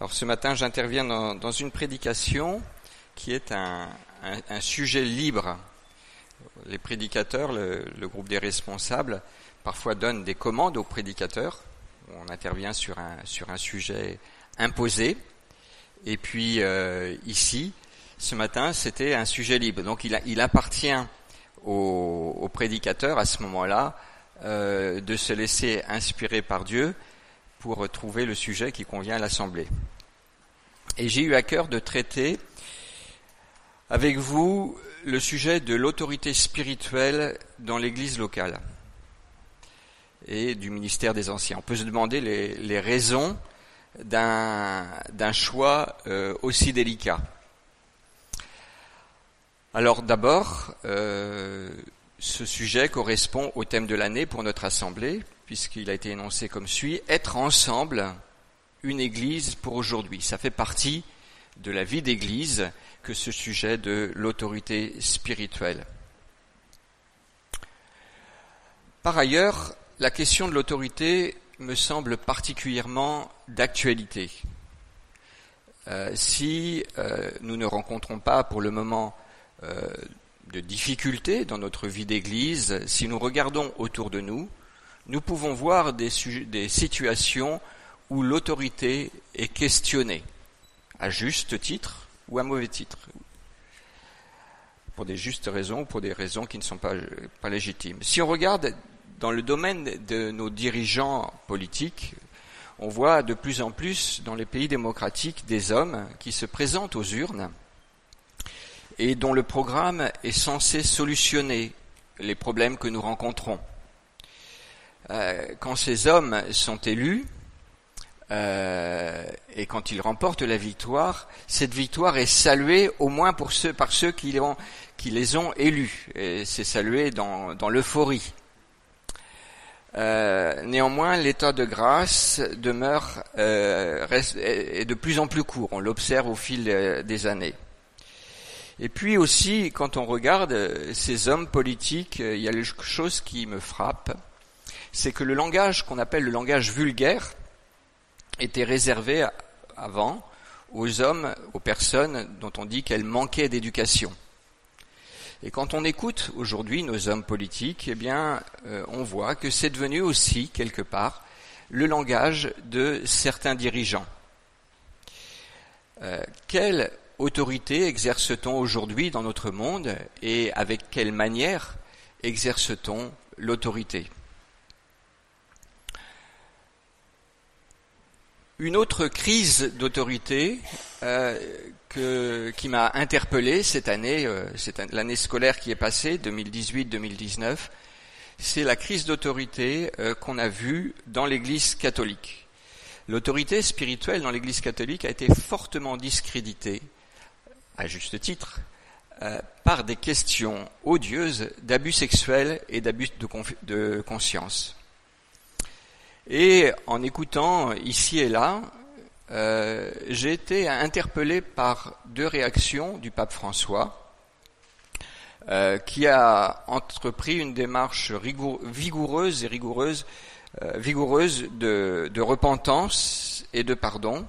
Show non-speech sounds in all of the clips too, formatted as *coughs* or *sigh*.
Alors ce matin, j'interviens dans, une prédication qui est un, sujet libre. Les prédicateurs, le, groupe des responsables, parfois donnent des commandes aux prédicateurs. On intervient sur un, sur un sujet imposé. Et puis euh, ici, ce matin, c'était un sujet libre. Donc il, appartient aux, prédicateurs à ce moment-là euh, de se laisser inspirer par Dieu pour trouver le sujet qui convient à l'Assemblée. Et j'ai eu à cœur de traiter avec vous le sujet de l'autorité spirituelle dans l'Église locale et du ministère des Anciens. On peut se demander les, raisons d'un choix euh, aussi délicat. Alors d'abord, euh, ce sujet correspond au thème de l'année pour notre Assemblée, puisqu'il a été énoncé comme suit, être ensemble une Église pour aujourd'hui. Ça fait partie de la vie d'Église que ce sujet de l'autorité spirituelle. Par ailleurs, la question de l'autorité me semble particulièrement d'actualité. Euh, si euh, nous ne rencontrons pas pour le moment euh, de difficultés dans notre vie d'Église, si nous regardons autour de nous, nous pouvons voir des, situations où l'autorité est questionnée, à juste titre ou à mauvais titre, pour des justes raisons ou pour des raisons qui ne sont pas légitimes. Si on regarde dans le domaine de nos dirigeants politiques, on voit de plus en plus dans les pays démocratiques des hommes qui se présentent aux urnes et dont le programme est censé solutionner les problèmes que nous rencontrons. Euh, quand ces hommes sont élus euh, et quand ils remportent la victoire, cette victoire est saluée au moins pour ceux, par ceux qui, les ont élus. Et c'est salué dans, l'euphorie. Euh, néanmoins, l'état de grâce demeure reste, est de plus en plus court. On l'observe au fil des années. Et puis aussi, quand on regarde ces hommes politiques, il y a quelque chose qui me frappe c'est que le langage qu'on appelle le langage vulgaire était réservé avant aux hommes, aux personnes dont on dit qu'elles manquaient d'éducation. Et quand on écoute aujourd'hui nos hommes politiques, eh bien, euh, on voit que c'est devenu aussi, quelque part, le langage de certains dirigeants. Euh, quelle autorité exerce-t-on aujourd'hui dans notre monde et avec quelle manière exerce-t-on l'autorité? Une autre crise d'autorité euh, qui m'a interpellé cette année, euh, l'année scolaire qui est passée, 2018-2019, c'est la crise d'autorité euh, qu'on a vue dans l'Église catholique. L'autorité spirituelle dans l'Église catholique a été fortement discréditée, à juste titre, par des questions odieuses d'abus sexuels et d'abus de conscience. Et en écoutant ici et là, euh, j'ai été interpellé par deux réactions du pape François, euh, qui a entrepris une démarche vigoureuse et rigoureuse, euh, vigoureuse de, de, repentance et de pardon.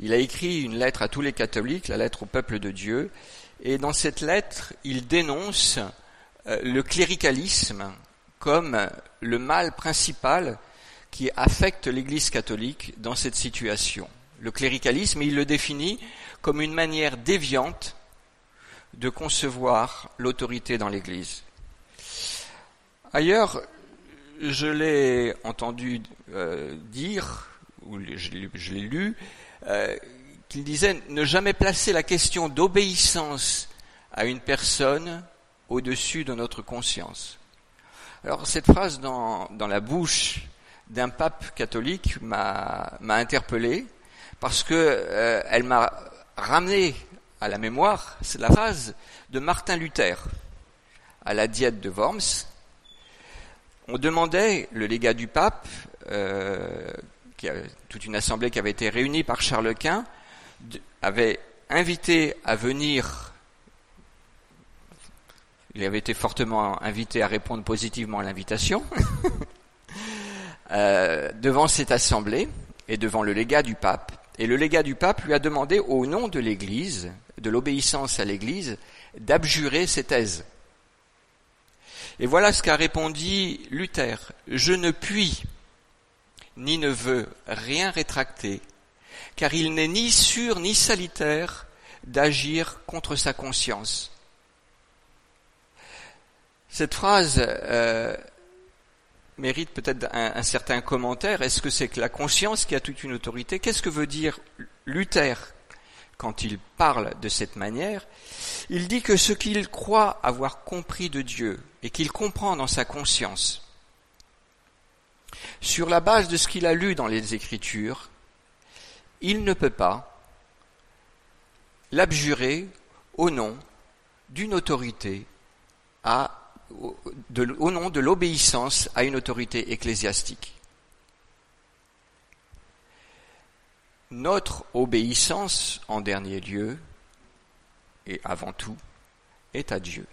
Il a écrit une lettre à tous les catholiques, la lettre au peuple de Dieu, et dans cette lettre, il dénonce le cléricalisme comme le mal principal qui affecte l'Église catholique dans cette situation. Le cléricalisme, il le définit comme une manière déviante de concevoir l'autorité dans l'Église. Ailleurs, je l'ai entendu euh, dire, ou je l'ai lu, euh, qu'il disait ne jamais placer la question d'obéissance à une personne au-dessus de notre conscience. Alors cette phrase dans, dans la bouche d'un pape catholique m'a interpellé parce que euh, elle m'a ramené à la mémoire c'est la phrase de Martin Luther à la diète de Worms. On demandait le légat du pape, euh, toute une assemblée qui avait été réunie par Charles Quint, avait invité à venir. Il avait été fortement invité à répondre positivement à l'invitation. *laughs* Euh, devant cette assemblée et devant le légat du pape Et le légat du pape lui a demandé, au nom de l'Église, de l'obéissance à l'Église, d'abjurer ses thèses. Et voilà ce qu'a répondu Luther. Je ne puis, ni ne veux rien rétracter, car il n'est ni sûr ni salitaire d'agir contre sa conscience. Cette phrase euh, mérite peut-être un, certain commentaire. Est-ce que c'est que la conscience qui a toute une autorité? Qu'est-ce que veut dire Luther quand il parle de cette manière? Il dit que ce qu'il croit avoir compris de Dieu et qu'il comprend dans sa conscience, sur la base de ce qu'il a lu dans les Écritures, il ne peut pas l'abjurer au nom d'une autorité à au nom de l'obéissance à une autorité ecclésiastique. Notre obéissance, en dernier lieu, et avant tout, est à Dieu.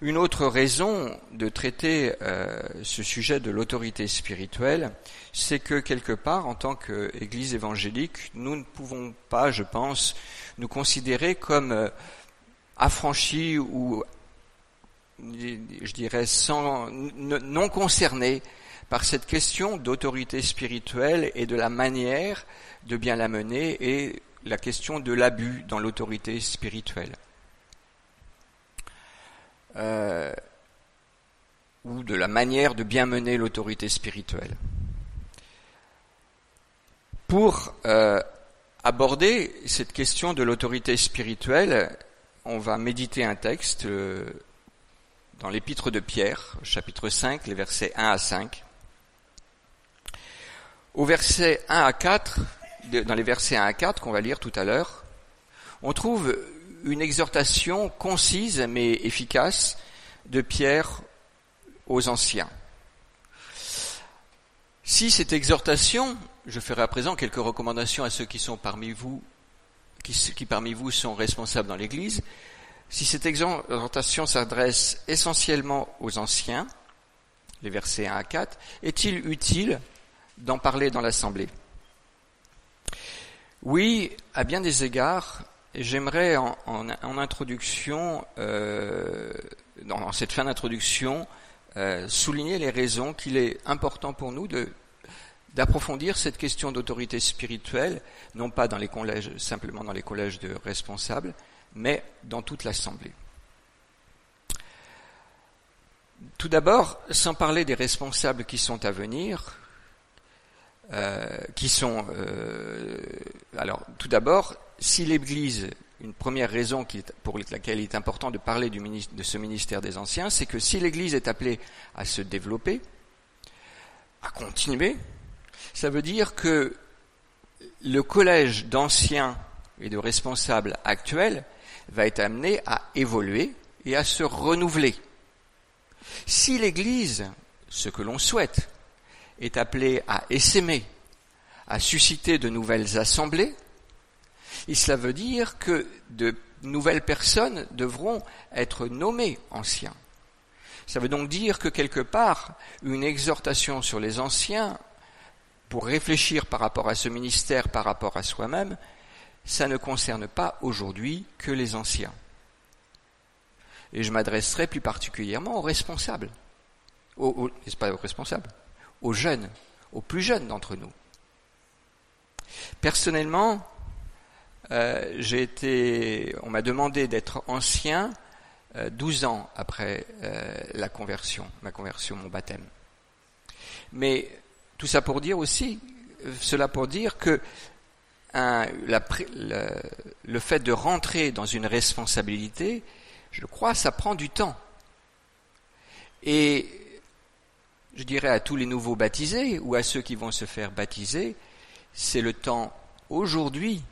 Une autre raison de traiter euh, ce sujet de l'autorité spirituelle, c'est que quelque part, en tant qu'Église évangélique, nous ne pouvons pas, je pense, nous considérer comme euh, affranchis ou, je dirais, sans, non concernés par cette question d'autorité spirituelle et de la manière de bien la mener et la question de l'abus dans l'autorité spirituelle. Euh, ou de la manière de bien mener l'autorité spirituelle. Pour euh, aborder cette question de l'autorité spirituelle, on va méditer un texte euh, dans l'épître de Pierre, chapitre 5, les versets 1 à 5. Au verset 1 à 4, dans les versets 1 à 4 qu'on va lire tout à l'heure, on trouve une exhortation concise mais efficace de Pierre aux anciens. Si cette exhortation, je ferai à présent quelques recommandations à ceux qui sont parmi vous qui, parmi vous sont responsables dans l'Église, si cette exhortation s'adresse essentiellement aux anciens, les versets 1 à 4, est-il utile d'en parler dans l'Assemblée? Oui, à bien des égards, j'aimerais en, introduction, euh, dans, cette fin d'introduction, euh, souligner les raisons qu'il est important pour nous de d'approfondir cette question d'autorité spirituelle, non pas dans les collèges, simplement dans les collèges de responsables, mais dans toute l'Assemblée. Tout d'abord, sans parler des responsables qui sont à venir, euh, qui sont euh, alors tout d'abord, si l'Église, une première raison pour laquelle il est important de parler de ce ministère des Anciens, c'est que si l'Église est appelée à se développer, à continuer, ça veut dire que le collège d'anciens et de responsables actuels va être amené à évoluer et à se renouveler. Si l'Église, ce que l'on souhaite, est appelée à essaimer, à susciter de nouvelles assemblées, cela veut dire que de nouvelles personnes devront être nommées anciens. Ça veut donc dire que quelque part, une exhortation sur les anciens pour réfléchir par rapport à ce ministère, par rapport à soi-même, ça ne concerne pas aujourd'hui que les anciens. Et je m'adresserai plus particulièrement aux responsables, aux, pas aux responsables, aux jeunes, aux plus jeunes d'entre nous. Personnellement, euh, j'ai été, on m'a demandé d'être ancien euh, 12 ans après euh, la conversion, ma conversion, mon baptême. Mais tout ça pour dire aussi, cela pour dire que le fait de rentrer dans une responsabilité, je crois, ça prend du temps. Et je dirais à tous les nouveaux baptisés ou à ceux qui vont se faire baptiser, c'est le temps aujourd'hui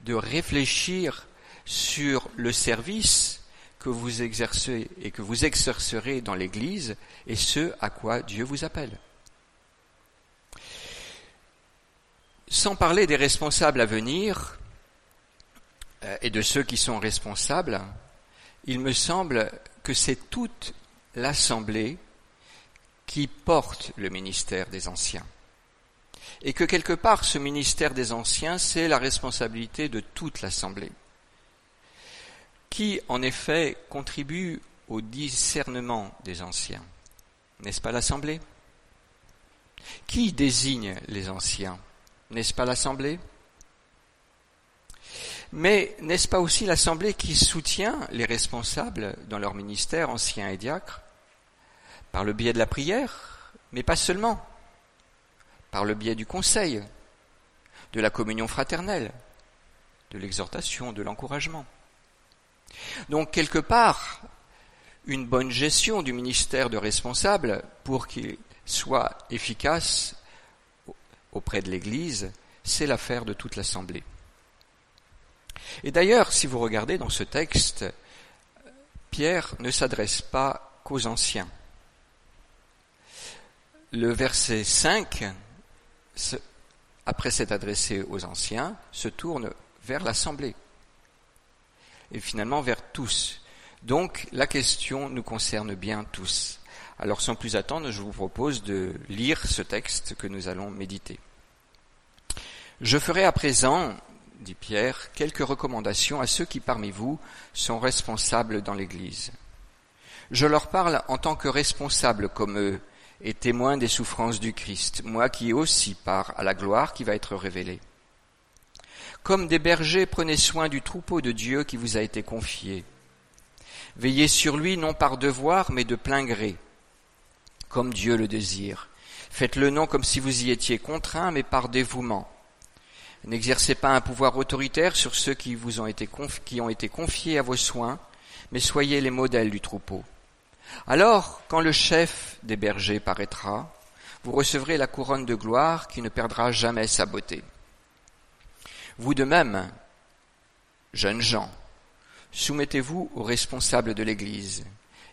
de réfléchir sur le service que vous exercez et que vous exercerez dans l'Église et ce à quoi Dieu vous appelle. Sans parler des responsables à venir euh, et de ceux qui sont responsables, il me semble que c'est toute l'Assemblée qui porte le ministère des anciens. et que quelque part ce ministère des anciens, c'est la responsabilité de toute l'Assemblée, qui en effet contribue au discernement des anciens. N'est-ce pas l'Assemblée? Qui désigne les anciens? N'est-ce pas l'Assemblée? Mais n'est-ce pas aussi l'Assemblée qui soutient les responsables dans leur ministère, anciens et diacres, par le biais de la prière, mais pas seulement. Par le biais du conseil, de la communion fraternelle, de l'exhortation, de l'encouragement. Donc quelque part, une bonne gestion du ministère de responsable pour qu'il soit efficace auprès de l'Église, c'est l'affaire de toute l'Assemblée. Et d'ailleurs, si vous regardez dans ce texte, Pierre ne s'adresse pas qu'aux anciens. Le verset 5 après s'être adressé aux anciens, se tourne vers l'Assemblée et finalement vers tous. Donc la question nous concerne bien tous. Alors sans plus attendre, je vous propose de lire ce texte que nous allons méditer. Je ferai à présent, dit Pierre, quelques recommandations à ceux qui parmi vous sont responsables dans l'Église. Je leur parle en tant que responsables comme eux, et témoin des souffrances du Christ, moi qui aussi part à la gloire qui va être révélée. Comme des bergers, prenez soin du troupeau de Dieu qui vous a été confié. Veillez sur lui non par devoir, mais de plein gré, comme Dieu le désire. Faites-le non comme si vous y étiez contraint, mais par dévouement. N'exercez pas un pouvoir autoritaire sur ceux qui vous ont été, ont été confiés à vos soins, mais soyez les modèles du troupeau. Alors, quand le chef des bergers paraîtra, vous recevrez la couronne de gloire qui ne perdra jamais sa beauté. Vous de même, jeunes gens, soumettez-vous aux responsables de l'Église.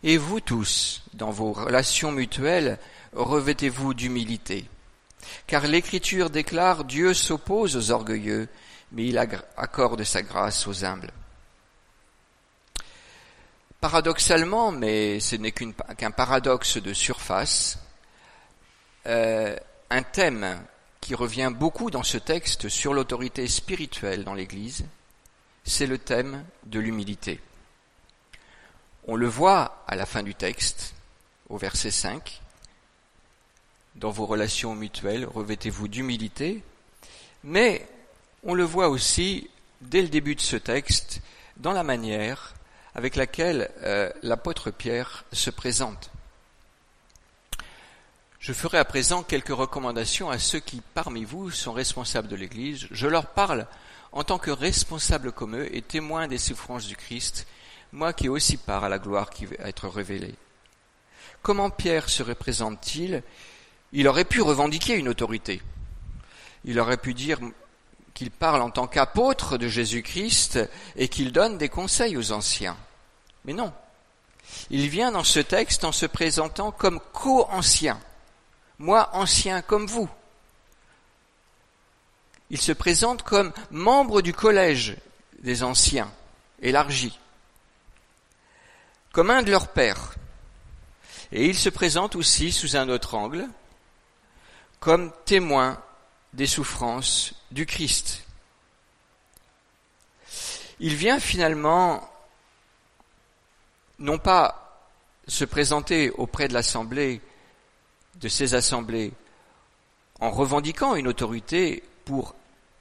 Et vous tous, dans vos relations mutuelles, revêtez-vous d'humilité. Car l'Écriture déclare Dieu s'oppose aux orgueilleux, mais il accorde sa grâce aux humbles. Paradoxalement, mais ce n'est qu'un paradoxe de surface, euh, un thème qui revient beaucoup dans ce texte sur l'autorité spirituelle dans l'Église, c'est le thème de l'humilité. On le voit à la fin du texte, au verset 5. Dans vos relations mutuelles, revêtez-vous d'humilité, mais on le voit aussi dès le début de ce texte dans la manière avec laquelle euh, l'apôtre Pierre se présente. Je ferai à présent quelques recommandations à ceux qui, parmi vous, sont responsables de l'Église. Je leur parle en tant que responsables comme eux et témoins des souffrances du Christ, moi qui aussi part à la gloire qui va être révélée. Comment Pierre se représente-t-il? Il aurait pu revendiquer une autorité. Il aurait pu dire qu'il parle en tant qu'apôtre de Jésus-Christ et qu'il donne des conseils aux anciens. Mais non. Il vient dans ce texte en se présentant comme co-ancien. Moi, ancien comme vous. Il se présente comme membre du collège des anciens, élargi, comme un de leurs pères. Et il se présente aussi sous un autre angle, comme témoin des souffrances du Christ. Il vient finalement non pas se présenter auprès de l'Assemblée, de ces assemblées, en revendiquant une autorité pour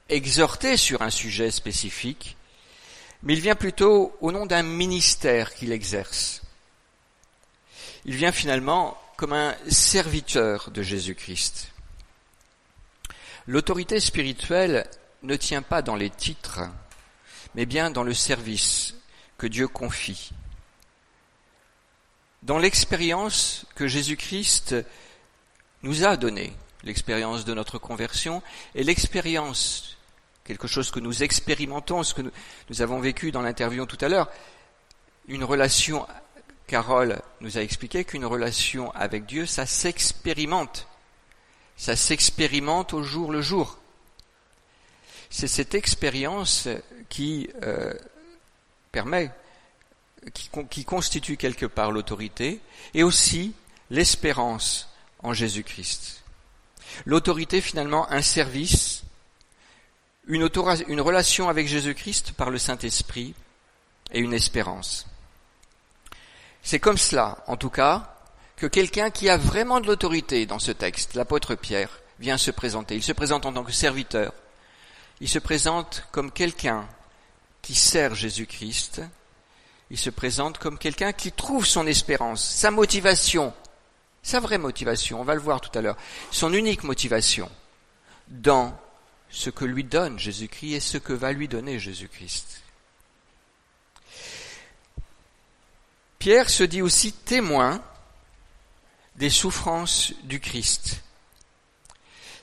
exhorter sur un sujet spécifique, mais il vient plutôt au nom d'un ministère qu'il exerce. Il vient finalement comme un serviteur de Jésus-Christ. L'autorité spirituelle ne tient pas dans les titres, mais bien dans le service que Dieu confie. Dans l'expérience que Jésus-Christ nous a donnée, l'expérience de notre conversion et l'expérience, quelque chose que nous expérimentons, ce que nous, avons vécu dans l'interview tout à l'heure, une relation, Carole nous a expliqué qu'une relation avec Dieu, ça s'expérimente ça s'expérimente au jour le jour. C'est cette expérience qui euh, permet, qui, qui constitue quelque part l'autorité et aussi l'espérance en Jésus-Christ. L'autorité, finalement, un service, une, une relation avec Jésus-Christ par le Saint-Esprit et une espérance. C'est comme cela, en tout cas, que quelqu'un qui a vraiment de l'autorité dans ce texte, l'apôtre Pierre, vient se présenter. Il se présente en tant que serviteur. Il se présente comme quelqu'un qui sert Jésus-Christ. Il se présente comme quelqu'un qui trouve son espérance, sa motivation, sa vraie motivation, on va le voir tout à l'heure, son unique motivation dans ce que lui donne Jésus-Christ et ce que va lui donner Jésus-Christ. Pierre se dit aussi témoin des souffrances du Christ.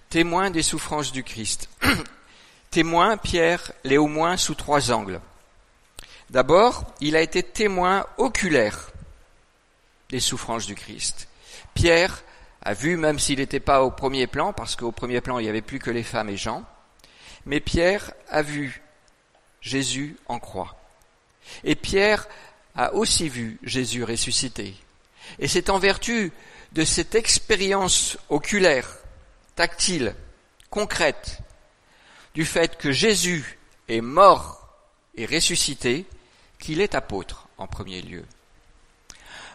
Témoin des souffrances du Christ. *clears throat* témoin, Pierre l'est au moins sous trois angles. D'abord, il a été témoin oculaire des souffrances du Christ. Pierre a vu, même s'il n'était pas au premier plan, parce qu'au premier plan il n'y avait plus que les femmes et Jean, mais Pierre a vu Jésus en croix. Et Pierre a aussi vu Jésus ressuscité. Et c'est en vertu de cette expérience oculaire, tactile, concrète, du fait que Jésus est mort et ressuscité, qu'il est apôtre en premier lieu.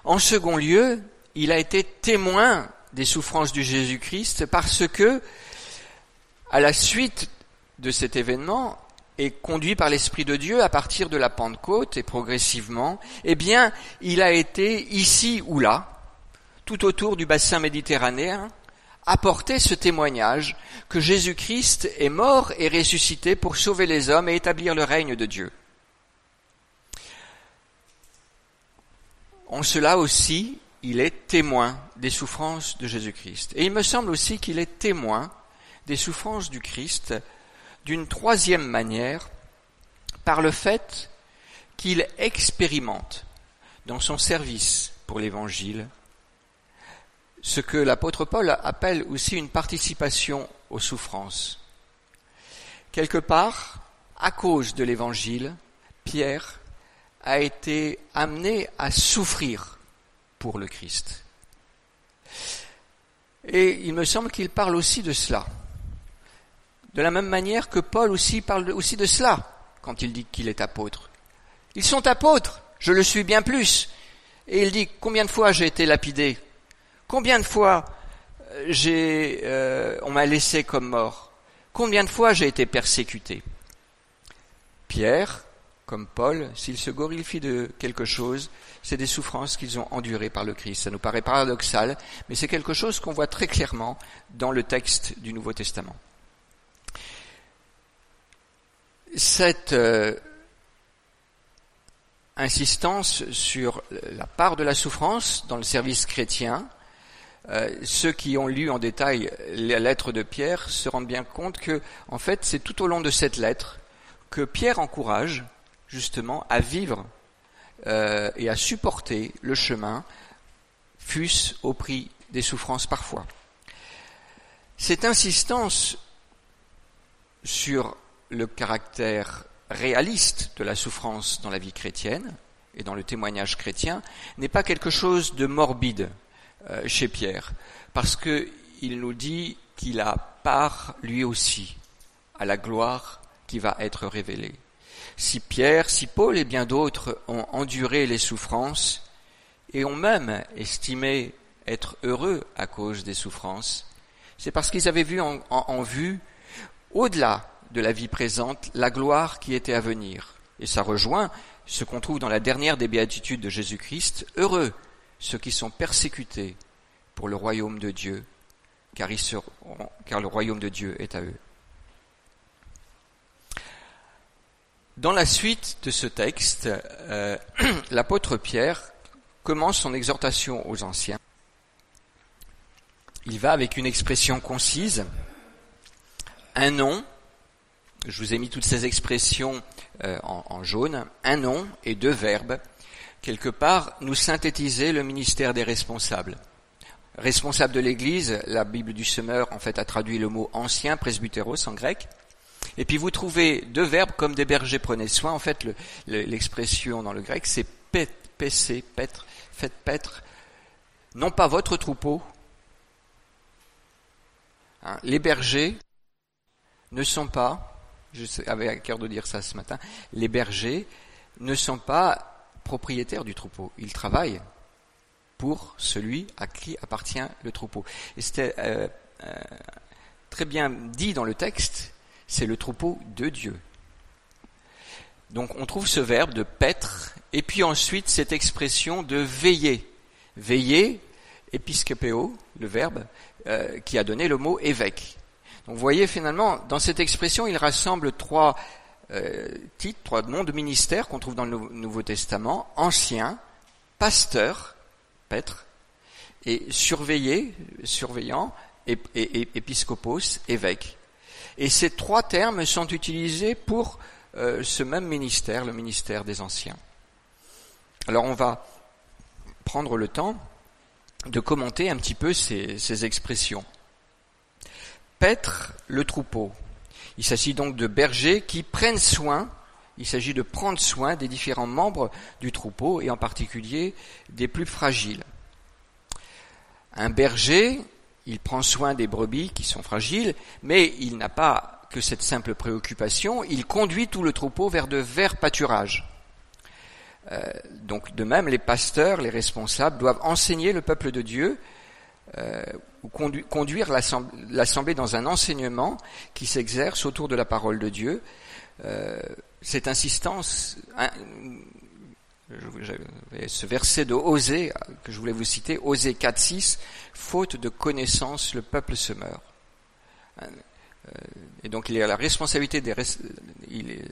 En second lieu, il a été témoin des souffrances du Jésus-Christ parce que, à la suite de cet événement, et conduit par l'Esprit de Dieu à partir de la Pentecôte et progressivement, eh bien, il a été ici ou là, tout autour du bassin méditerranéen, apporter ce témoignage que Jésus-Christ est mort et ressuscité pour sauver les hommes et établir le règne de Dieu. En cela aussi, il est témoin des souffrances de Jésus-Christ. Et il me semble aussi qu'il est témoin des souffrances du Christ d'une troisième manière, par le fait qu'il expérimente dans son service pour l'Évangile ce que l'apôtre Paul appelle aussi une participation aux souffrances. Quelque part, à cause de l'Évangile, Pierre a été amené à souffrir pour le Christ. Et il me semble qu'il parle aussi de cela. De la même manière que Paul aussi parle aussi de cela quand il dit qu'il est apôtre. Ils sont apôtres, je le suis bien plus. Et il dit combien de fois j'ai été lapidé, combien de fois euh, j'ai, euh, on m'a laissé comme mort, combien de fois j'ai été persécuté? Pierre, comme Paul, s'il se glorifie de quelque chose, c'est des souffrances qu'ils ont endurées par le Christ. Ça nous paraît paradoxal, mais c'est quelque chose qu'on voit très clairement dans le texte du Nouveau Testament cette euh, insistance sur la part de la souffrance dans le service chrétien, euh, ceux qui ont lu en détail la lettre de Pierre se rendent bien compte que, en fait, c'est tout au long de cette lettre que Pierre encourage justement à vivre euh, et à supporter le chemin, fût-ce au prix des souffrances parfois. Cette insistance sur le caractère réaliste de la souffrance dans la vie chrétienne et dans le témoignage chrétien n'est pas quelque chose de morbide chez Pierre, parce qu'il nous dit qu'il a part lui aussi à la gloire qui va être révélée. Si Pierre, si Paul et bien d'autres ont enduré les souffrances et ont même estimé être heureux à cause des souffrances, c'est parce qu'ils avaient vu en, en vue, au-delà de la vie présente, la gloire qui était à venir. Et ça rejoint ce qu'on trouve dans la dernière des béatitudes de Jésus-Christ. Heureux ceux qui sont persécutés pour le royaume de Dieu, car, ils seront, car le royaume de Dieu est à eux. Dans la suite de ce texte, euh, *clears throat* l'apôtre Pierre commence son exhortation aux anciens. Il va avec une expression concise, un nom je vous ai mis toutes ces expressions euh, en, jaune, un nom et deux verbes, quelque part, nous synthétiser le ministère des responsables. Responsable de l'Église, la Bible du Semeur en fait a traduit le mot ancien, presbytéros en grec. Et puis vous trouvez deux verbes comme des bergers prenez soin. En fait, l'expression dans le grec c'est PC, pêtre, faites paître, non pas votre troupeau, Hein, les bergers ne sont pas, je à cœur de dire ça ce matin, les bergers ne sont pas propriétaires du troupeau. Ils travaillent pour celui à qui appartient le troupeau. Et c'était euh, euh, très bien dit dans le texte, c'est le troupeau de Dieu. Donc on trouve ce verbe de paître, et puis ensuite cette expression de veiller. Veiller, episcopéo, le verbe, euh, qui a donné le mot évêque. Donc vous voyez finalement, dans cette expression, il rassemble trois euh, titres, trois noms de ministères qu'on trouve dans le Nouveau Testament, ancien, pasteur, paître, et surveiller, surveillant, et, épiscopos, évêque. Et ces trois termes sont utilisés pour euh, ce même ministère, le ministère des anciens. Alors on va prendre le temps de commenter un petit peu ces, ces expressions. Paître le troupeau. Il s'agit donc de bergers qui prennent soin, il s'agit de prendre soin des différents membres du troupeau et en particulier des plus fragiles. Un berger, il prend soin des brebis qui sont fragiles, mais il n'a pas que cette simple préoccupation, il conduit tout le troupeau vers de verts pâturages. Euh, donc de même, les pasteurs, les responsables doivent enseigner le peuple de Dieu euh, conduire l'assemblée dans un enseignement qui s'exerce autour de la parole de Dieu. Euh, cette insistance, ce verset de Osée que je voulais vous citer, Osée 4.6, faute de connaissance, le peuple se meurt. Et donc il y a la responsabilité des, il est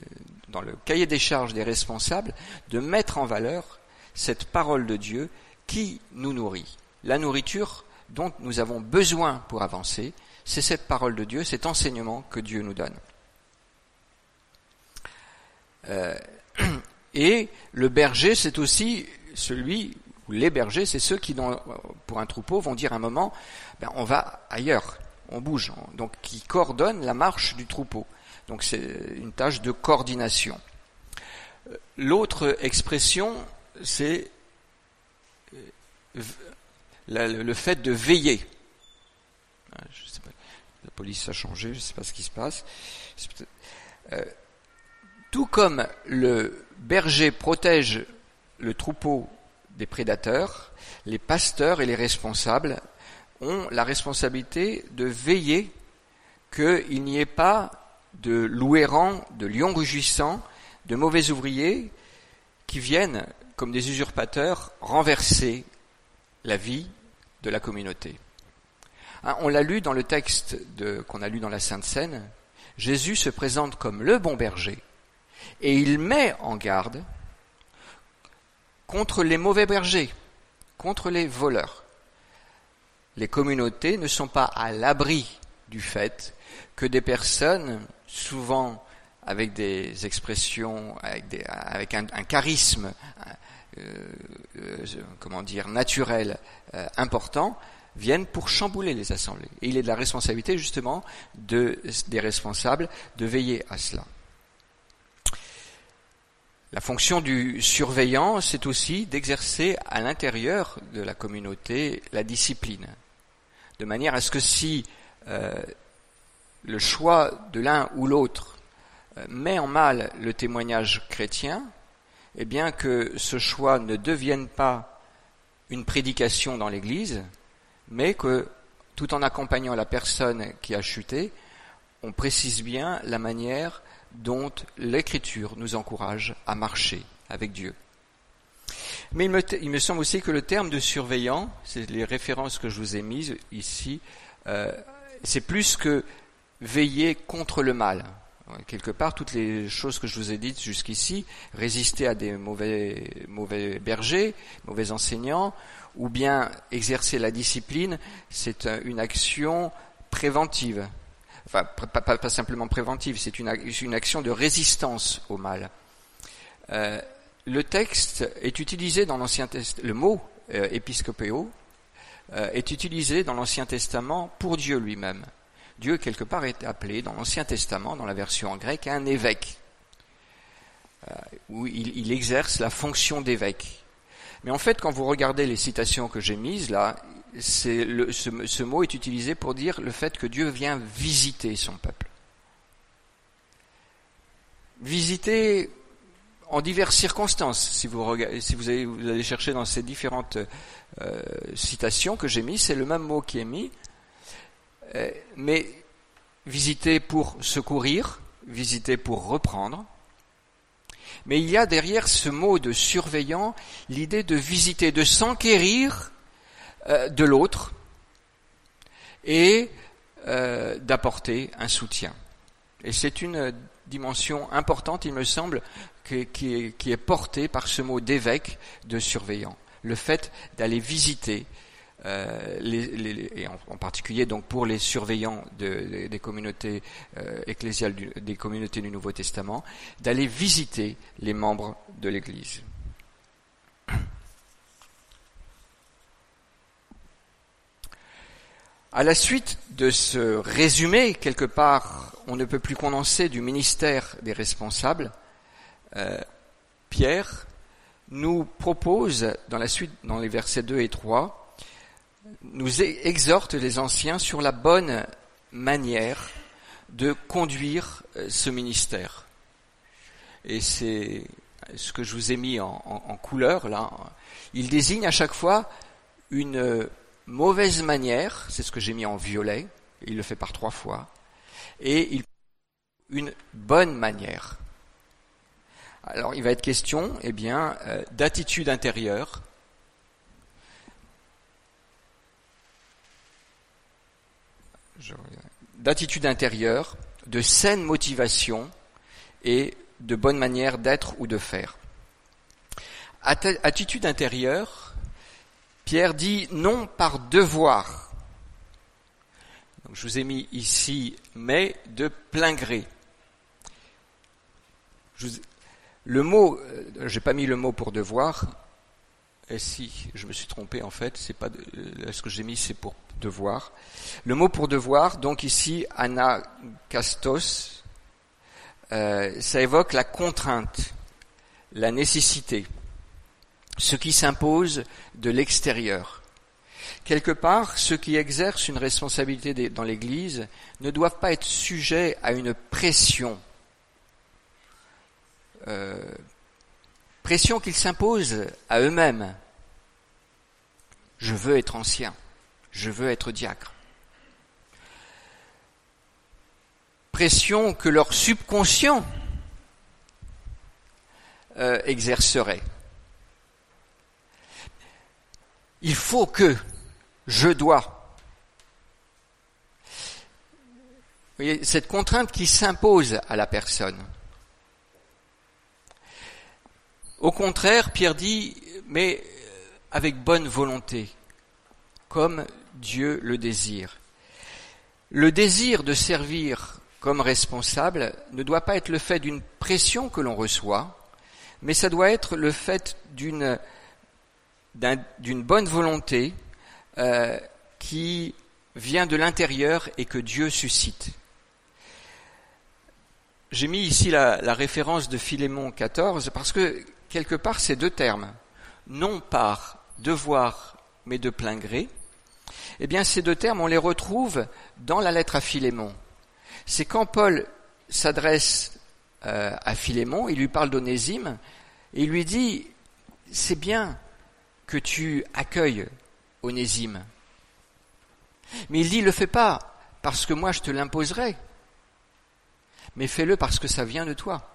dans le cahier des charges des responsables de mettre en valeur cette parole de Dieu qui nous nourrit. La nourriture dont nous avons besoin pour avancer, c'est cette parole de Dieu, cet enseignement que Dieu nous donne. Euh, *clears throat* et le berger, c'est aussi celui, ou les bergers, c'est ceux qui, pour un troupeau, vont dire un moment, ben, on va ailleurs, on bouge, donc qui coordonnent la marche du troupeau. Donc c'est une tâche de coordination. L'autre expression, c'est le fait de veiller. Ah, la police a changé, je ne sais pas ce qui se passe. Euh, tout comme le berger protège le troupeau des prédateurs, les pasteurs et les responsables ont la responsabilité de veiller qu'il n'y ait pas de loups errants, de lions rugissants, de mauvais ouvriers qui viennent, comme des usurpateurs, renverser la vie de la communauté. Hein, on l'a lu dans le texte qu'on a lu dans la Sainte Seine, Jésus se présente comme le bon berger et il met en garde contre les mauvais bergers, contre les voleurs. Les communautés ne sont pas à l'abri du fait que des personnes souvent avec des expressions, avec, un, charisme, euh, euh, comment dire, naturel euh, important, viennent pour chambouler les assemblées. Et il est de la responsabilité justement de, des responsables de veiller à cela. La fonction du surveillant, c'est aussi d'exercer à l'intérieur de la communauté la discipline, de manière à ce que si le choix de l'un ou l'autre euh, met en mal le témoignage chrétien, eh bien que ce choix ne devienne pas une prédication dans l'Église, mais que tout en accompagnant la personne qui a chuté, on précise bien la manière dont l'Écriture nous encourage à marcher avec Dieu. Mais il me, semble aussi que le terme de surveillant, c'est les références que je vous ai mises ici, euh, c'est plus que veiller contre le mal. Quelque part, toutes les choses que je vous ai dites jusqu'ici, résister à des mauvais, mauvais bergers, mauvais enseignants, ou bien exercer la discipline, c'est une action préventive. Enfin, pas, simplement préventive, c'est une, une, action de résistance au mal. Euh, le texte est utilisé dans l'Ancien Testament, le mot euh, épiscopéo euh, est utilisé dans l'Ancien Testament pour Dieu lui-même. Dieu, quelque part, est appelé dans l'Ancien Testament, dans la version en un évêque, euh, où il, exerce la fonction d'évêque. Mais en fait, quand vous regardez les citations que j'ai mises là, ce, mot est utilisé pour dire le fait que Dieu vient visiter son peuple. Visiter en diverses circonstances. Si vous, allez, chercher dans ces différentes euh, citations que j'ai mis, c'est le même mot qui est mis. Euh, mais visiter pour secourir, visiter pour reprendre. Mais il y a derrière ce mot de surveillant l'idée de visiter, de s'enquérir euh, de l'autre et euh, d'apporter un soutien. Et c'est une dimension importante, il me semble, qui, est, qui est portée par ce mot d'évêque, de surveillant. Le fait d'aller visiter, euh, les, et en, particulier donc pour les surveillants de, des communautés euh, ecclésiales, des communautés du Nouveau Testament, d'aller visiter les membres de l'Église. À la suite de ce résumé, quelque part, on ne peut plus condenser du ministère des responsables, euh, Pierre nous propose, dans la suite, dans les versets 2 et 3, nous exhorte les anciens sur la bonne manière de conduire euh, ce ministère. Et c'est ce que je vous ai mis en, couleur là. Il désigne à chaque fois une mauvaise manière, c'est ce que j'ai mis en violet, il le fait par trois fois, et il une bonne manière. Alors il va être question, eh bien, euh, d'attitude intérieure. D'attitude intérieure, de saine motivation et de bonne manière d'être ou de faire. Attitude intérieure, Pierre dit non par devoir. je vous ai mis ici mais de plein gré. le mot, euh, j'ai pas mis le mot pour devoir. Et si, je me suis trompé en fait, c'est pas euh, ce que j'ai mis, c'est pour devoir. Le mot pour devoir, donc ici anakastos, euh, ça évoque la contrainte, la nécessité ce qui s'impose de l'extérieur. Quelque part, ceux qui exercent une responsabilité dans l'Église ne doivent pas être sujets à une pression, euh, pression qu'ils s'imposent à eux-mêmes. Je veux être ancien, je veux être diacre. Pression que leur subconscient euh, exercerait. il faut que, je dois. Vous voyez, cette contrainte qui s'impose à la personne. Au contraire, Pierre dit, mais avec bonne volonté, comme Dieu le désire. Le désir de servir comme responsable ne doit pas être le fait d'une pression que l'on reçoit, mais ça doit être le fait d'une d'une bonne volonté euh, qui vient de l'intérieur et que Dieu suscite. J'ai mis ici la, la, référence de Philémon 14 parce que quelque part ces deux termes, non par devoir mais de plein gré, eh bien ces deux termes on les retrouve dans la lettre à Philémon. C'est quand Paul s'adresse euh, à Philémon, il lui parle d'Onésime et il lui dit c'est bien que tu accueilles Onésime. Mais il dit, le fais pas parce que moi je te l'imposerai, mais fais-le parce que ça vient de toi.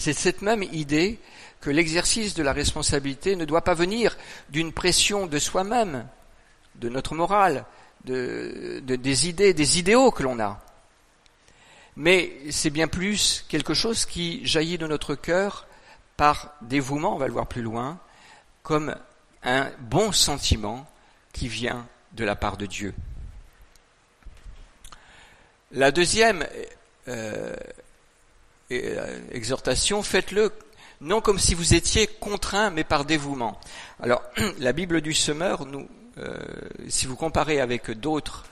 C'est cette même idée que l'exercice de la responsabilité ne doit pas venir d'une pression de soi-même, de notre morale, de, des idées, des idéaux que l'on a. Mais c'est bien plus quelque chose qui jaillit de notre cœur par dévouement, on va le voir plus loin, comme un bon sentiment qui vient de la part de Dieu. La deuxième euh, exhortation, faites-le non comme si vous étiez contraint, mais par dévouement. Alors, *clears throat* la Bible du semeur, euh, si vous comparez avec d'autres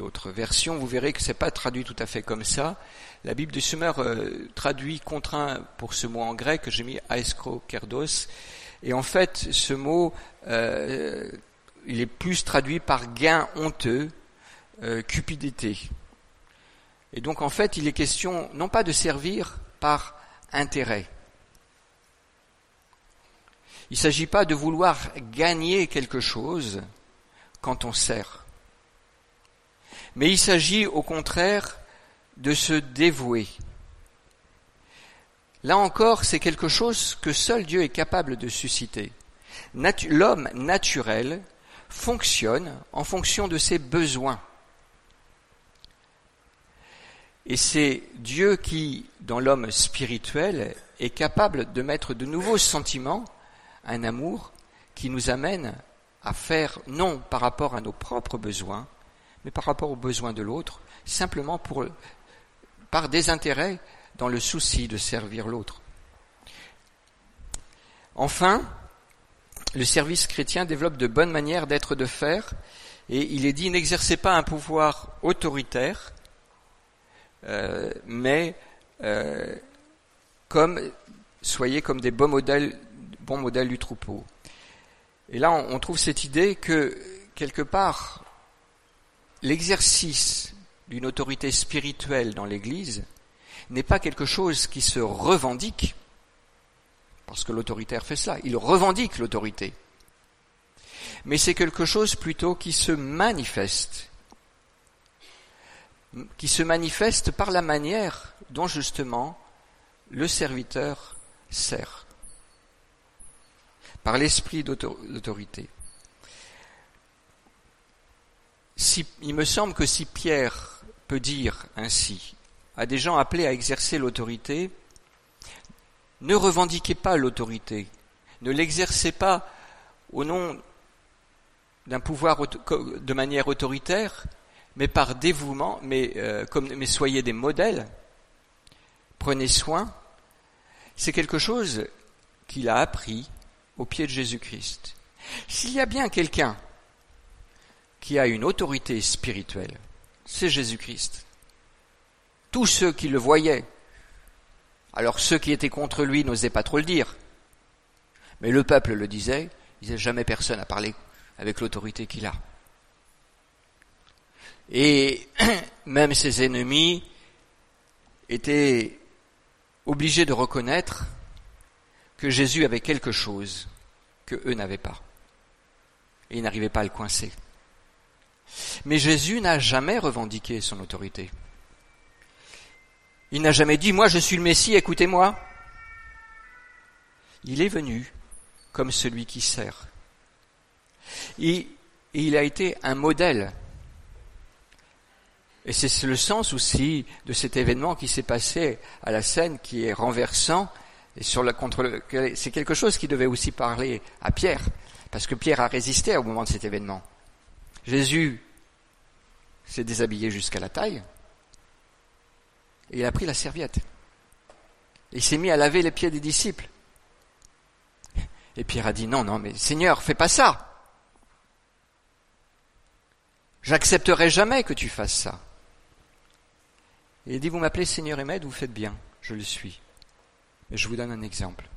d'autres versions, vous verrez que c'est pas traduit tout à fait comme ça. La Bible du Semeur euh, traduit contraint pour ce mot en grec, j'ai mis aeskro kerdos, Et en fait, ce mot, euh, il est plus traduit par gain honteux, euh, cupidité. Et donc en fait, il est question non pas de servir par intérêt. Il ne s'agit pas de vouloir gagner quelque chose quand on sert. Mais il s'agit au contraire de se dévouer. Là encore, c'est quelque chose que seul Dieu est capable de susciter. L'homme naturel fonctionne en fonction de ses besoins. Et c'est Dieu qui, dans l'homme spirituel, est capable de mettre de nouveaux sentiments, un amour qui nous amène à faire, non par rapport à nos propres besoins, mais par rapport aux besoins de l'autre, simplement par désintérêt dans le souci de servir l'autre. Enfin, le service chrétien développe de bonnes manières d'être de faire, et il est dit n'exercez pas un pouvoir autoritaire, euh, mais euh, comme soyez comme des bons modèles, bons modèles du troupeau. Et là, on, trouve cette idée que quelque part, l'exercice d'une autorité spirituelle dans l'Église n'est pas quelque chose qui se revendique, parce que l'autoritaire fait cela, il revendique l'autorité, mais c'est quelque chose plutôt qui se manifeste qui se manifeste par la manière dont justement le serviteur sert, par l'esprit d'autorité. Il me semble que si Pierre peut dire ainsi à des gens appelés à exercer l'autorité, ne revendiquez pas l'autorité, ne l'exercez pas au nom d'un pouvoir de manière autoritaire, mais par dévouement, mais, euh, mais soyez des modèles, prenez soin, c'est quelque chose qu'il a appris au pied de Jésus-Christ. S'il y a bien quelqu'un qui a une autorité spirituelle, c'est Jésus-Christ. Tous ceux qui le voyaient, alors ceux qui étaient contre lui n'osaient pas trop le dire, mais le peuple le disait, il disait jamais personne à parler avec l'autorité qu'il a. Et *clears throat* même ses ennemis étaient obligés de reconnaître que Jésus avait quelque chose que eux n'avaient pas. Et ils n'arrivaient pas à le coincer. Mais Jésus n'a jamais revendiqué son autorité. Il n'a jamais dit, moi je suis le Messie, écoutez-moi. Il est venu comme celui qui sert. Et il a été un modèle et c'est le sens aussi de cet événement qui s'est passé à la scène, qui est renversant, et sur la contre c'est quelque chose qui devait aussi parler à Pierre, parce que Pierre a résisté au moment de cet événement. Jésus s'est déshabillé jusqu'à la taille, et il a pris la serviette. Et il s'est mis à laver les pieds des disciples. Et Pierre a dit, non, non, mais Seigneur, fais pas ça. J'accepterai jamais que tu fasses ça. Et il dit, vous m'appelez Seigneur et Maître, vous faites bien, je le suis. Je vous donne un exemple.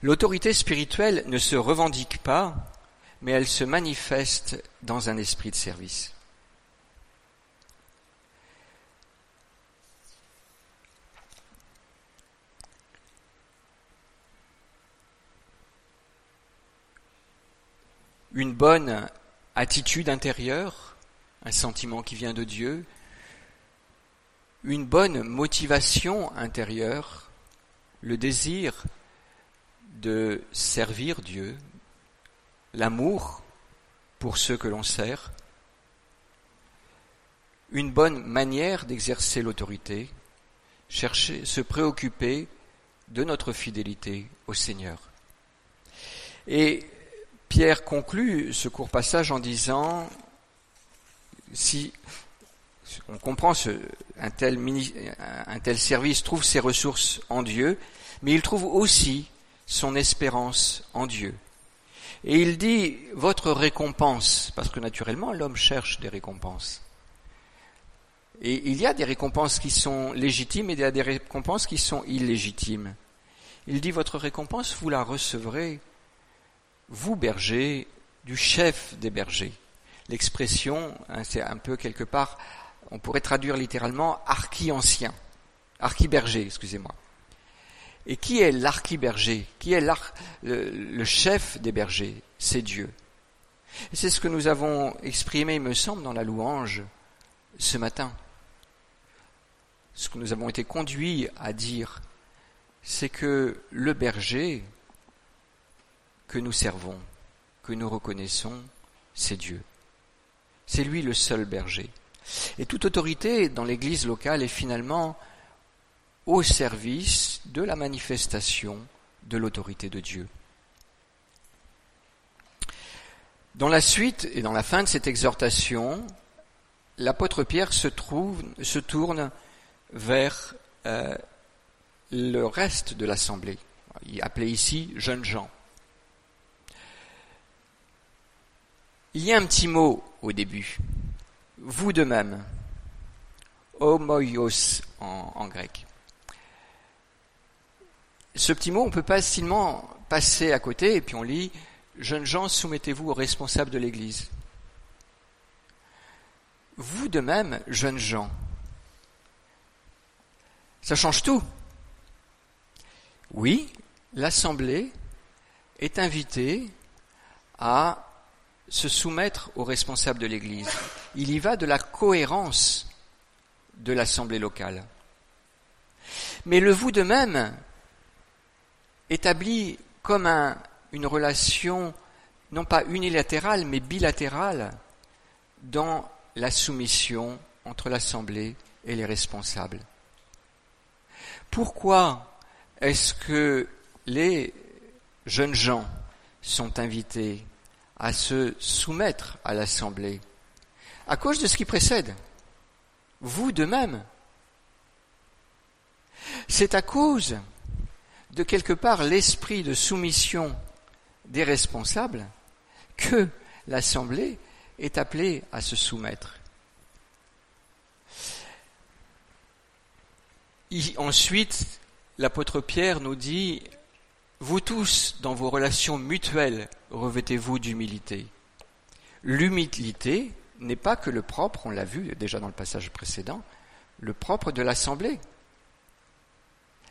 L'autorité spirituelle ne se revendique pas, mais elle se manifeste dans un esprit de service. Une bonne attitude intérieure, un sentiment qui vient de Dieu, une bonne motivation intérieure, le désir de servir Dieu, l'amour pour ceux que l'on sert, une bonne manière d'exercer l'autorité, chercher, se préoccuper de notre fidélité au Seigneur. Et Pierre conclut ce court passage en disant, si on comprend ce, un, tel un tel service trouve ses ressources en Dieu, mais il trouve aussi son espérance en Dieu. Et il dit votre récompense, parce que naturellement l'homme cherche des récompenses. Et il y a des récompenses qui sont légitimes et il y a des récompenses qui sont illégitimes. Il dit, votre récompense, vous la recevrez, vous bergers, du chef des bergers. L'expression, hein, c'est un peu quelque part, on pourrait traduire littéralement archi-ancien, archi-berger, excusez-moi. Et qui est l'archi-berger Qui est le, le chef des bergers? C'est Dieu. C'est ce que nous avons exprimé, il me semble, dans la louange ce matin. Ce que nous avons été conduits à dire, c'est que le berger que nous servons, que nous reconnaissons, c'est Dieu. C'est lui le seul berger. Et toute autorité dans l'Église locale est finalement au service de la manifestation de l'autorité de Dieu. Dans la suite et dans la fin de cette exhortation, l'apôtre Pierre se, tourne vers euh, le reste de l'assemblée. Il appelait ici jeunes gens. Il y a un petit mot au début. Vous de même. Homoios en, en grec. Ce petit mot, on peut facilement passer à côté et puis on lit Jeunes gens, soumettez-vous aux responsables de l'Église. Vous de même, jeunes gens. Ça change tout. Oui, l'Assemblée est invitée à se soumettre aux responsables de l'Église. Il y va de la cohérence de l'Assemblée locale. Mais le vous de même établit comme un, une relation non pas unilatérale mais bilatérale dans la soumission entre l'Assemblée et les responsables. Pourquoi est-ce que les jeunes gens sont invités à se soumettre à l'Assemblée À cause de ce qui précède. Vous de même. C'est à cause de quelque part l'esprit de soumission des responsables que l'Assemblée est appelée à se soumettre. ensuite, l'apôtre Pierre nous dit, vous tous, dans vos relations mutuelles, revêtez-vous d'humilité. L'humilité n'est pas que le propre, on l'a vu déjà dans le passage précédent, le propre de l'Assemblée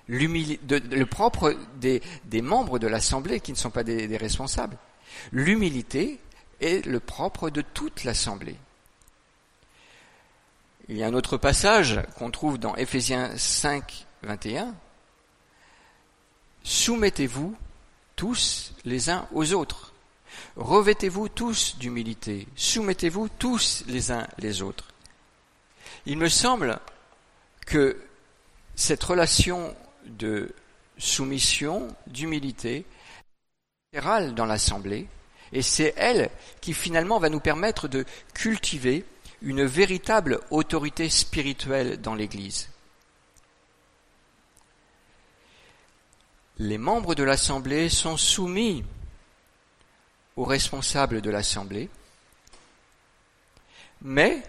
le propre des, membres de l'Assemblée qui ne sont pas des, responsables. L'humilité est le propre de toute l'Assemblée. Il y a un autre passage qu'on trouve dans Éphésiens 5, 21. Soumettez-vous tous les uns aux autres. Revêtez-vous tous d'humilité. Soumettez-vous tous les uns les autres. Il me semble que cette relation de soumission, d'humilité, dans l'Assemblée, et c'est elle qui finalement va nous permettre de cultiver une véritable autorité spirituelle dans l'Église. Les membres de l'Assemblée sont soumis aux responsables de l'Assemblée, mais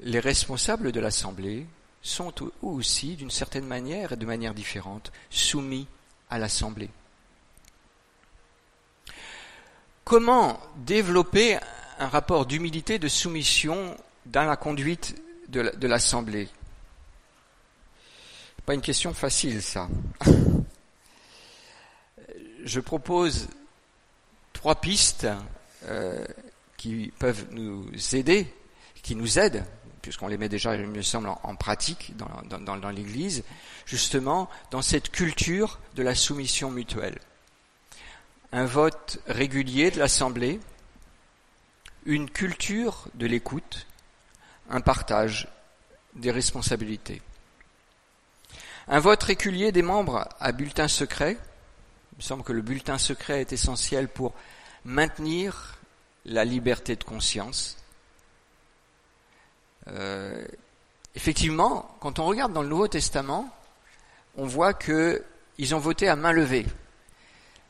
les responsables de l'Assemblée sont aussi, d'une certaine manière et de manière différente, soumis à l'Assemblée. Comment développer un rapport d'humilité, de soumission dans la conduite de l'Assemblée? Pas une question facile, ça. *laughs* Je propose trois pistes euh, qui peuvent nous aider, qui nous aident puisqu'on les met déjà, il me semble, en, pratique dans, l'Église, justement dans cette culture de la soumission mutuelle. Un vote régulier de l'Assemblée, une culture de l'écoute, un partage des responsabilités. Un vote régulier des membres à bulletin secret. Il me semble que le bulletin secret est essentiel pour maintenir la liberté de conscience euh, effectivement, quand on regarde dans le Nouveau Testament, on voit qu'ils ont voté à main levée.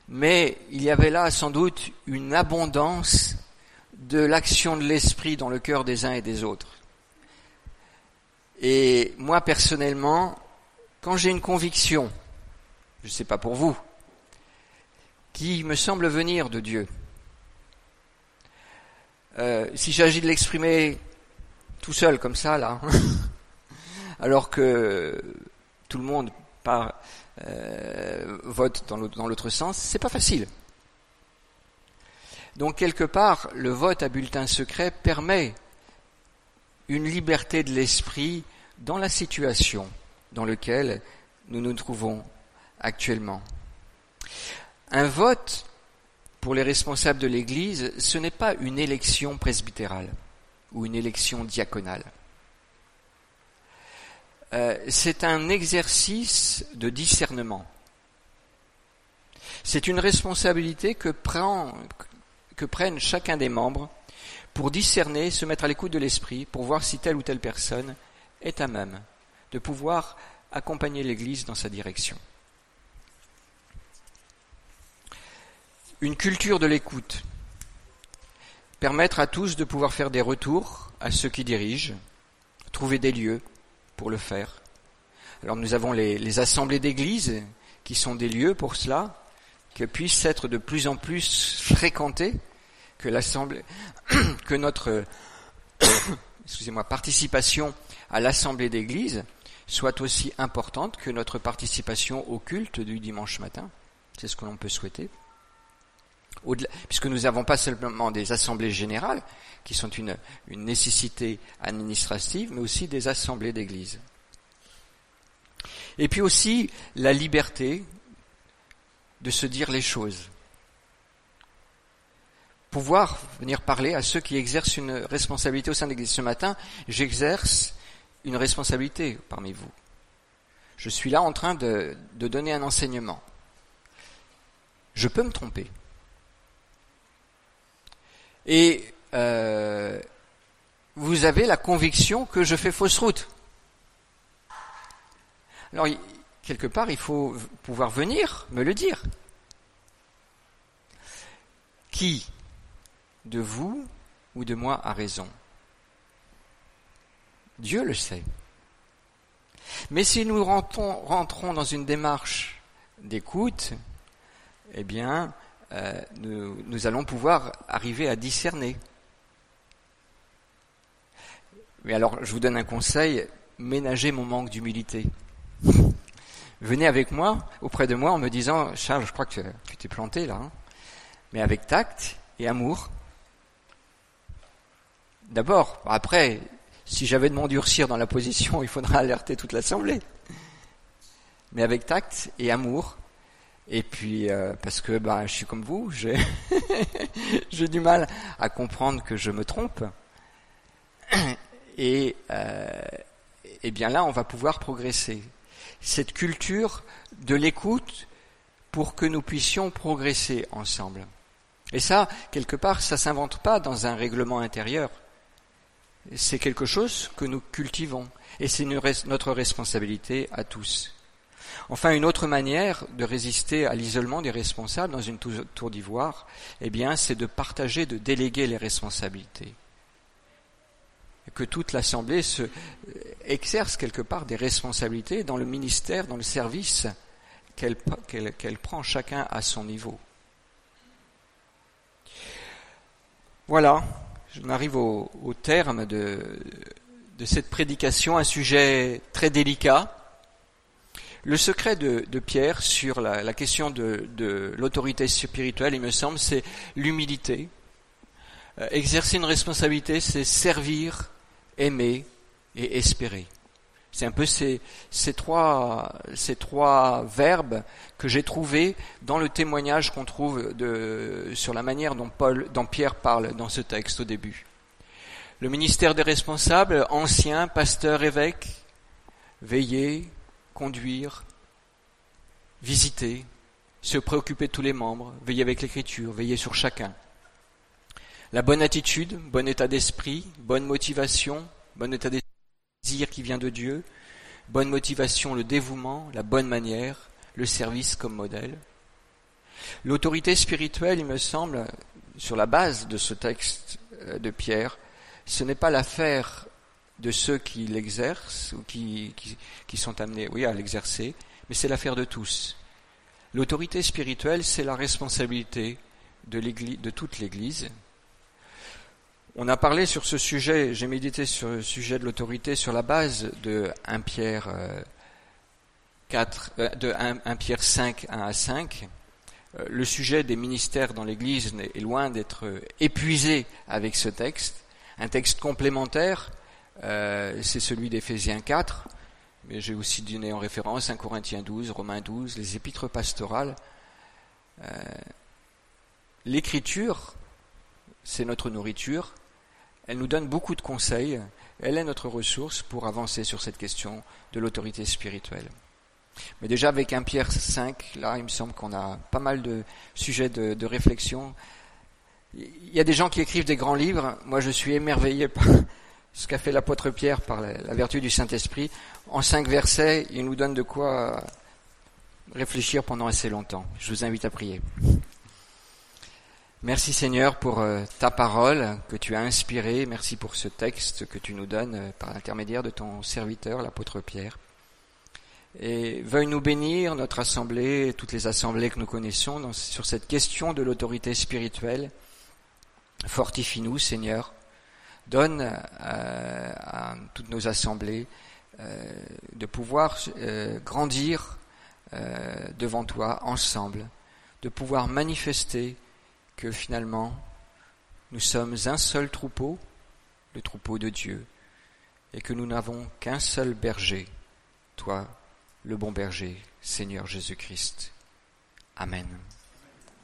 Mais il y avait là sans doute une abondance de l'action de l'esprit dans le cœur des uns et des autres. Et moi personnellement, quand j'ai une conviction, je ne sais pas pour vous, qui me semble venir de Dieu. Euh, si j'agis de l'exprimer tout seul comme ça, là, *laughs* alors que tout le monde euh, vote dans l'autre sens, c'est pas facile. Donc quelque part, le vote à bulletin secret permet une liberté de l'esprit dans la situation dans laquelle nous nous trouvons actuellement. Un vote pour les responsables de l'Église, ce n'est pas une élection presbytérale ou une élection diaconale. Euh, c'est un exercice de discernement. C'est une responsabilité que, que prennent chacun des membres pour discerner, se mettre à l'écoute de l'esprit, pour voir si telle ou telle personne est à même de pouvoir accompagner l'Église dans sa direction. Une culture de l'écoute. Permettre à tous de pouvoir faire des retours à ceux qui dirigent, trouver des lieux pour le faire. Alors nous avons les, assemblées d'église qui sont des lieux pour cela, qui puissent être de plus en plus fréquentés, que l'assemblée, *coughs* que notre, *coughs* participation à l'assemblée d'église soit aussi importante que notre participation au culte du dimanche matin. C'est ce que l'on peut souhaiter. Puisque nous n'avons pas seulement des assemblées générales, qui sont une, une nécessité administrative, mais aussi des assemblées d'église. Et puis aussi la liberté de se dire les choses. Pouvoir venir parler à ceux qui exercent une responsabilité au sein de l'Église. Ce matin, j'exerce une responsabilité parmi vous. Je suis là en train de, donner un enseignement. Je peux me tromper. Et euh, vous avez la conviction que je fais fausse route. Alors, quelque part, il faut pouvoir venir me le dire. Qui de vous ou de moi a raison? Dieu le sait. Mais si nous rentrons, dans une démarche d'écoute, eh bien, euh, nous, allons pouvoir arriver à discerner. Mais alors, je vous donne un conseil, ménagez mon manque d'humilité. Venez avec moi, auprès de moi, en me disant, Charles, je crois que tu t'es planté là, hein. mais avec tact et amour. D'abord, après, si j'avais de m'endurcir dans la position, *laughs* il faudra alerter toute l'Assemblée. Mais avec tact et amour. Et puis, euh, parce que ben, je suis comme vous, j'ai, *laughs* j'ai du mal à comprendre que je me trompe. Et, euh, et bien là, on va pouvoir progresser. Cette culture de l'écoute pour que nous puissions progresser ensemble. Et ça, quelque part, ça s'invente pas dans un règlement intérieur c'est quelque chose que nous cultivons et c'est notre responsabilité à tous. Enfin, une autre manière de résister à l'isolement des responsables dans une tour d'ivoire, eh bien, c'est de partager, de déléguer les responsabilités. Que toute l'Assemblée se, exerce quelque part des responsabilités dans le ministère, dans le service qu'elle prend chacun à son niveau. Voilà, J'en arrive au, terme de, cette prédication, un sujet très délicat. Le secret de, Pierre sur la, question de, l'autorité spirituelle, il me semble, c'est l'humilité. Euh, exercer une responsabilité, c'est servir, aimer et espérer. C'est un peu ces, trois, verbes que j'ai trouvés dans le témoignage qu'on trouve sur la manière dont, Pierre parle dans ce texte au début. Le ministère des responsables, anciens, pasteurs, évêques, veiller, conduire, visiter, se préoccuper de tous les membres, veiller avec l'écriture, veiller sur chacun. La bonne attitude, bon état d'esprit, bonne motivation, bon état d'esprit qui vient de Dieu, bonne motivation, le dévouement, la bonne manière, le service comme modèle. L'autorité spirituelle, il me semble, sur la base de ce texte euh, de Pierre, ce n'est pas l'affaire de ceux qui l'exercent ou qui, sont amenés oui, à l'exercer, mais c'est l'affaire de tous. L'autorité spirituelle, c'est la responsabilité de, toute l'Église. On a parlé sur ce sujet, j'ai médité sur le sujet de l'autorité sur la base de 1 Pierre 4, euh, euh, de 1, Pierre 5, 1 à 5. Euh, le sujet des ministères dans l'Église est loin d'être épuisé avec ce texte. Un texte complémentaire, c'est celui d'Éphésiens 4, mais j'ai aussi donné en référence 1 Corinthiens 12, Romains 12, les épîtres pastorales. L'écriture, c'est notre nourriture, elle nous donne beaucoup de conseils, elle est notre ressource pour avancer sur cette question de l'autorité spirituelle. Mais déjà avec un Pierre 5, là, il me semble qu'on a pas mal de sujets de, réflexion. Il y a des gens qui écrivent des grands livres. Moi, je suis émerveillé par ce qu'a fait l'apôtre Pierre par la, vertu du Saint-Esprit. En cinq versets, il nous donne de quoi réfléchir pendant assez longtemps. Je vous invite à prier. Merci Seigneur pour euh, ta parole que tu as inspirée. Merci pour ce texte que tu nous donnes euh, par l'intermédiaire de ton serviteur, l'apôtre Pierre. Et veuille nous bénir, notre assemblée, toutes les assemblées que nous connaissons, sur cette question de l'autorité spirituelle. Fortifie-nous, Seigneur. Donne euh, à toutes nos assemblées de pouvoir grandir devant toi ensemble, de pouvoir manifester que finalement, nous sommes un seul troupeau, le troupeau de Dieu, et que nous n'avons qu'un seul berger, toi, le bon berger, Seigneur Jésus-Christ. Amen.